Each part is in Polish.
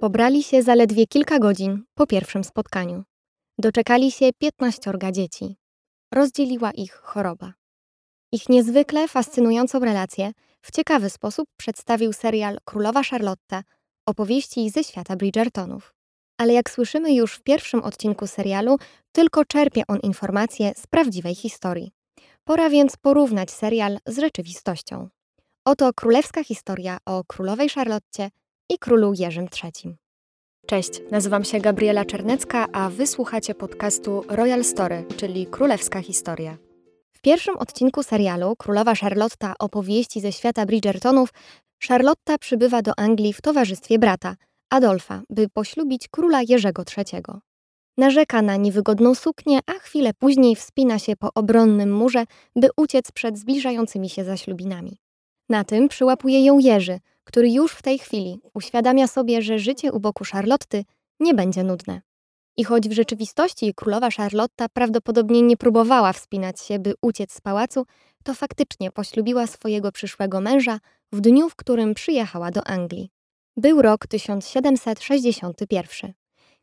Pobrali się zaledwie kilka godzin po pierwszym spotkaniu. Doczekali się piętnaściorga dzieci. Rozdzieliła ich choroba. Ich niezwykle fascynującą relację w ciekawy sposób przedstawił serial Królowa Charlotta, opowieści ze świata Bridgertonów. Ale jak słyszymy już w pierwszym odcinku serialu, tylko czerpie on informacje z prawdziwej historii. Pora więc porównać serial z rzeczywistością. Oto królewska historia o królowej Charlotcie i królu Jerzym III. Cześć, nazywam się Gabriela Czernecka, a wysłuchacie podcastu Royal Story, czyli Królewska Historia. W pierwszym odcinku serialu Królowa Charlotta opowieści ze świata Bridgertonów Charlotta przybywa do Anglii w towarzystwie brata, Adolfa, by poślubić króla Jerzego III. Narzeka na niewygodną suknię, a chwilę później wspina się po obronnym murze, by uciec przed zbliżającymi się zaślubinami. Na tym przyłapuje ją Jerzy, który już w tej chwili uświadamia sobie, że życie u boku Charlotty nie będzie nudne. I choć w rzeczywistości królowa Charlotta prawdopodobnie nie próbowała wspinać się, by uciec z pałacu, to faktycznie poślubiła swojego przyszłego męża w dniu, w którym przyjechała do Anglii. Był rok 1761.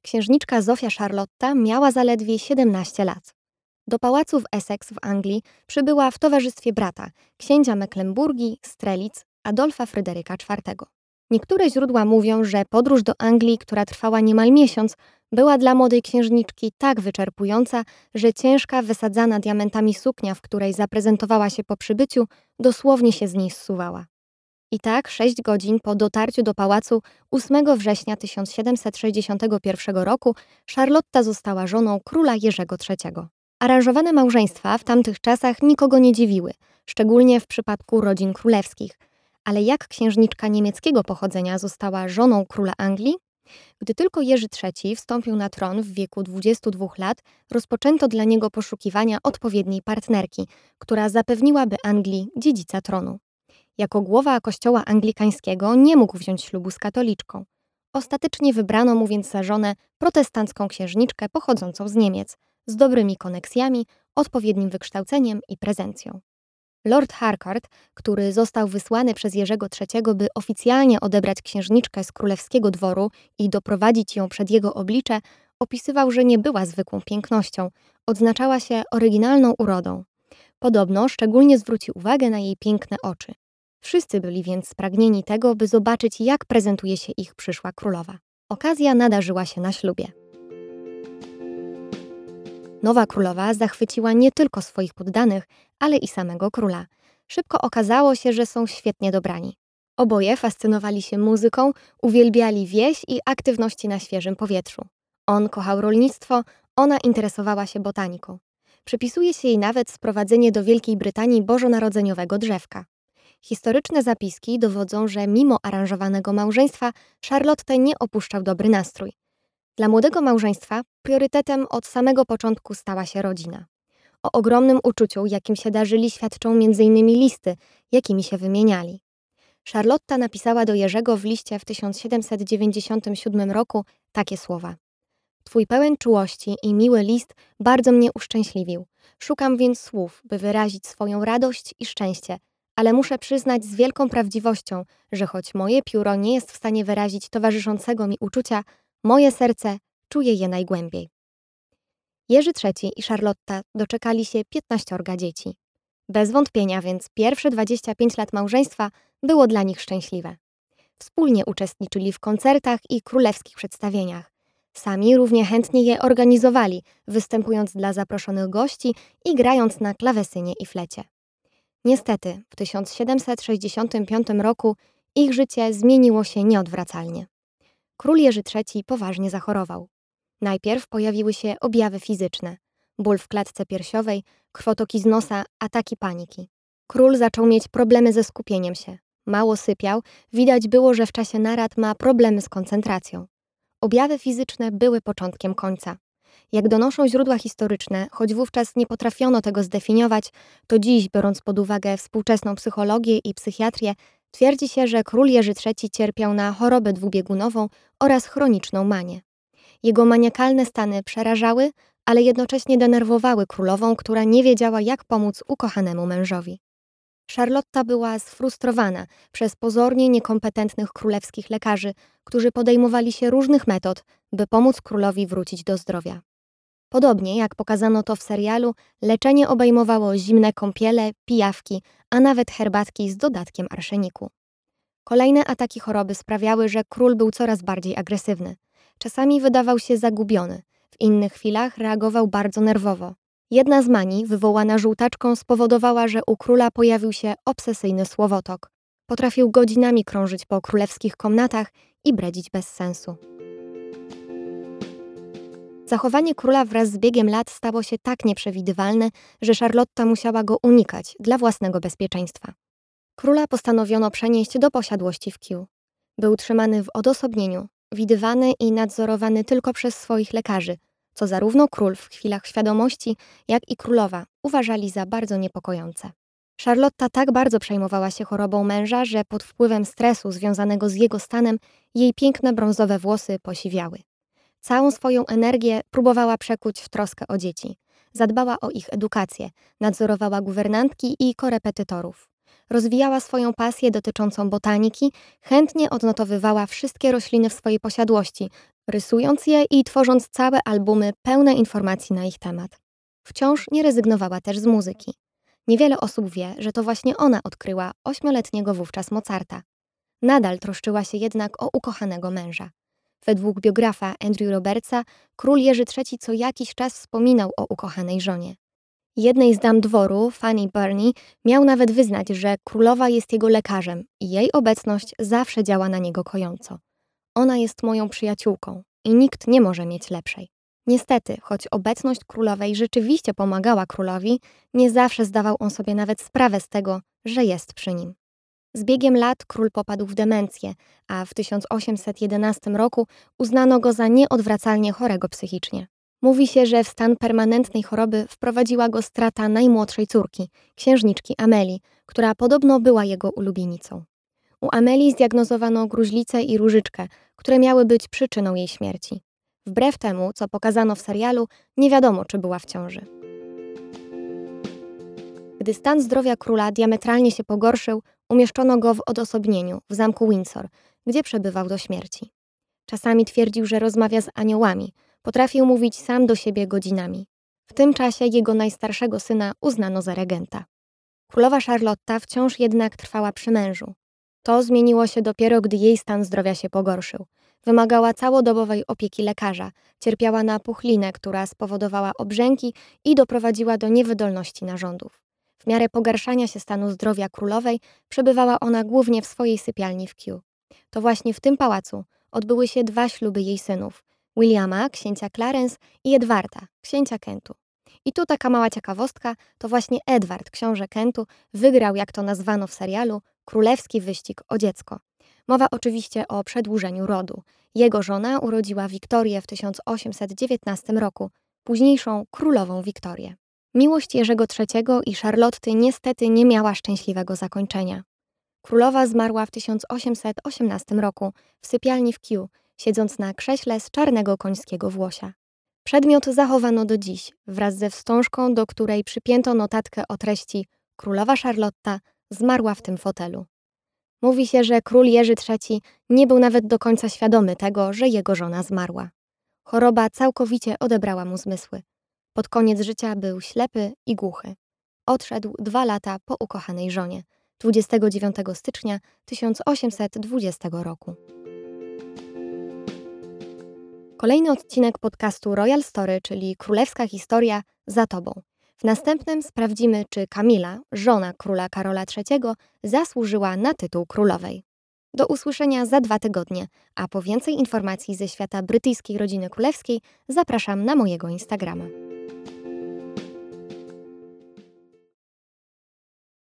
Księżniczka Zofia Charlotta miała zaledwie 17 lat. Do pałacu w Essex w Anglii przybyła w towarzystwie brata, księcia Mecklenburgii, Strelic, Adolfa Fryderyka IV. Niektóre źródła mówią, że podróż do Anglii, która trwała niemal miesiąc, była dla młodej księżniczki tak wyczerpująca, że ciężka, wysadzana diamentami suknia, w której zaprezentowała się po przybyciu, dosłownie się z niej zsuwała. I tak sześć godzin po dotarciu do pałacu 8 września 1761 roku Charlotta została żoną króla Jerzego III. Aranżowane małżeństwa w tamtych czasach nikogo nie dziwiły, szczególnie w przypadku rodzin królewskich. Ale jak księżniczka niemieckiego pochodzenia została żoną króla Anglii? Gdy tylko Jerzy III wstąpił na tron w wieku 22 lat, rozpoczęto dla niego poszukiwania odpowiedniej partnerki, która zapewniłaby Anglii dziedzica tronu. Jako głowa kościoła anglikańskiego nie mógł wziąć ślubu z katoliczką. Ostatecznie wybrano mu więc za żonę protestancką księżniczkę pochodzącą z Niemiec, z dobrymi koneksjami, odpowiednim wykształceniem i prezencją. Lord Harcourt, który został wysłany przez Jerzego III, by oficjalnie odebrać księżniczkę z królewskiego dworu i doprowadzić ją przed jego oblicze, opisywał, że nie była zwykłą pięknością, odznaczała się oryginalną urodą. Podobno szczególnie zwrócił uwagę na jej piękne oczy. Wszyscy byli więc spragnieni tego, by zobaczyć, jak prezentuje się ich przyszła królowa. Okazja nadarzyła się na ślubie. Nowa królowa zachwyciła nie tylko swoich poddanych, ale i samego króla. Szybko okazało się, że są świetnie dobrani. Oboje fascynowali się muzyką, uwielbiali wieś i aktywności na świeżym powietrzu. On kochał rolnictwo, ona interesowała się botaniką. Przypisuje się jej nawet sprowadzenie do Wielkiej Brytanii bożonarodzeniowego drzewka. Historyczne zapiski dowodzą, że mimo aranżowanego małżeństwa Charlotte nie opuszczał dobry nastrój. Dla młodego małżeństwa priorytetem od samego początku stała się rodzina. O ogromnym uczuciu, jakim się darzyli, świadczą m.in. listy, jakimi się wymieniali. Charlotta napisała do Jerzego w liście w 1797 roku takie słowa. Twój pełen czułości i miły list bardzo mnie uszczęśliwił. Szukam więc słów, by wyrazić swoją radość i szczęście, ale muszę przyznać z wielką prawdziwością, że choć moje pióro nie jest w stanie wyrazić towarzyszącego mi uczucia, moje serce czuje je najgłębiej. Jerzy III i Charlotta doczekali się 15 dzieci. Bez wątpienia więc pierwsze 25 lat małżeństwa było dla nich szczęśliwe. Wspólnie uczestniczyli w koncertach i królewskich przedstawieniach. Sami równie chętnie je organizowali, występując dla zaproszonych gości i grając na klawesynie i flecie. Niestety, w 1765 roku ich życie zmieniło się nieodwracalnie. Król Jerzy III poważnie zachorował. Najpierw pojawiły się objawy fizyczne: ból w klatce piersiowej, krwotoki z nosa, ataki paniki. Król zaczął mieć problemy ze skupieniem się. Mało sypiał, widać było, że w czasie narad ma problemy z koncentracją. Objawy fizyczne były początkiem końca. Jak donoszą źródła historyczne, choć wówczas nie potrafiono tego zdefiniować, to dziś, biorąc pod uwagę współczesną psychologię i psychiatrię, twierdzi się, że król Jerzy III cierpiał na chorobę dwubiegunową oraz chroniczną manię. Jego maniakalne stany przerażały, ale jednocześnie denerwowały królową, która nie wiedziała, jak pomóc ukochanemu mężowi. Charlotta była sfrustrowana przez pozornie niekompetentnych królewskich lekarzy, którzy podejmowali się różnych metod, by pomóc królowi wrócić do zdrowia. Podobnie jak pokazano to w serialu, leczenie obejmowało zimne kąpiele, pijawki, a nawet herbatki z dodatkiem arszeniku. Kolejne ataki choroby sprawiały, że król był coraz bardziej agresywny. Czasami wydawał się zagubiony, w innych chwilach reagował bardzo nerwowo. Jedna z manii, wywołana żółtaczką, spowodowała, że u króla pojawił się obsesyjny słowotok. Potrafił godzinami krążyć po królewskich komnatach i bredzić bez sensu. Zachowanie króla wraz z biegiem lat stało się tak nieprzewidywalne, że Charlotta musiała go unikać dla własnego bezpieczeństwa. Króla postanowiono przenieść do posiadłości w Kew. Był trzymany w odosobnieniu, widywany i nadzorowany tylko przez swoich lekarzy, co zarówno król w chwilach świadomości, jak i królowa uważali za bardzo niepokojące. Charlotta tak bardzo przejmowała się chorobą męża, że pod wpływem stresu związanego z jego stanem jej piękne brązowe włosy posiwiały. Całą swoją energię próbowała przekuć w troskę o dzieci. Zadbała o ich edukację, nadzorowała guwernantki i korepetytorów. Rozwijała swoją pasję dotyczącą botaniki, chętnie odnotowywała wszystkie rośliny w swojej posiadłości, rysując je i tworząc całe albumy pełne informacji na ich temat. Wciąż nie rezygnowała też z muzyki. Niewiele osób wie, że to właśnie ona odkryła ośmioletniego wówczas Mozarta. Nadal troszczyła się jednak o ukochanego męża. Według biografa Andrew Robertsa, król Jerzy III co jakiś czas wspominał o ukochanej żonie. Jednej z dam dworu, Fanny Burney, miał nawet wyznać, że królowa jest jego lekarzem i jej obecność zawsze działa na niego kojąco. Ona jest moją przyjaciółką i nikt nie może mieć lepszej. Niestety, choć obecność królowej rzeczywiście pomagała królowi, nie zawsze zdawał on sobie nawet sprawę z tego, że jest przy nim. Z biegiem lat król popadł w demencję, a w 1811 roku uznano go za nieodwracalnie chorego psychicznie. Mówi się, że w stan permanentnej choroby wprowadziła go strata najmłodszej córki, księżniczki Amelii, która podobno była jego ulubienicą. U Amelii zdiagnozowano gruźlicę i różyczkę, które miały być przyczyną jej śmierci. Wbrew temu, co pokazano w serialu, nie wiadomo, czy była w ciąży. Gdy stan zdrowia króla diametralnie się pogorszył, umieszczono go w odosobnieniu w zamku Windsor, gdzie przebywał do śmierci. Czasami twierdził, że rozmawia z aniołami, potrafił mówić sam do siebie godzinami. W tym czasie jego najstarszego syna uznano za regenta. Królowa Charlotta wciąż jednak trwała przy mężu. To zmieniło się dopiero, gdy jej stan zdrowia się pogorszył. Wymagała całodobowej opieki lekarza, cierpiała na puchlinę, która spowodowała obrzęki i doprowadziła do niewydolności narządów. W miarę pogarszania się stanu zdrowia królowej przebywała ona głównie w swojej sypialni w Kew. To właśnie w tym pałacu odbyły się dwa śluby jej synów, Williama, księcia Clarence i Edwarda, księcia Kentu. I tu taka mała ciekawostka, to właśnie Edward, książę Kentu, wygrał, jak to nazwano w serialu, królewski wyścig o dziecko. Mowa oczywiście o przedłużeniu rodu. Jego żona urodziła Wiktorię w 1819 roku, późniejszą królową Wiktorię. Miłość Jerzego III i Charlotty niestety nie miała szczęśliwego zakończenia. Królowa zmarła w 1818 roku w sypialni w Kew, siedząc na krześle z czarnego końskiego włosia. Przedmiot zachowano do dziś, wraz ze wstążką, do której przypięto notatkę o treści Królowa Charlotta zmarła w tym fotelu. Mówi się, że król Jerzy III nie był nawet do końca świadomy tego, że jego żona zmarła. Choroba całkowicie odebrała mu zmysły. Pod koniec życia był ślepy i głuchy. Odszedł dwa lata po ukochanej żonie, 29 stycznia 1820 roku. Kolejny odcinek podcastu Royal Story, czyli Królewska Historia, za Tobą. W następnym sprawdzimy, czy Kamila, żona króla Karola III, zasłużyła na tytuł królowej. Do usłyszenia za dwa tygodnie, a po więcej informacji ze świata brytyjskiej rodziny królewskiej zapraszam na mojego Instagrama.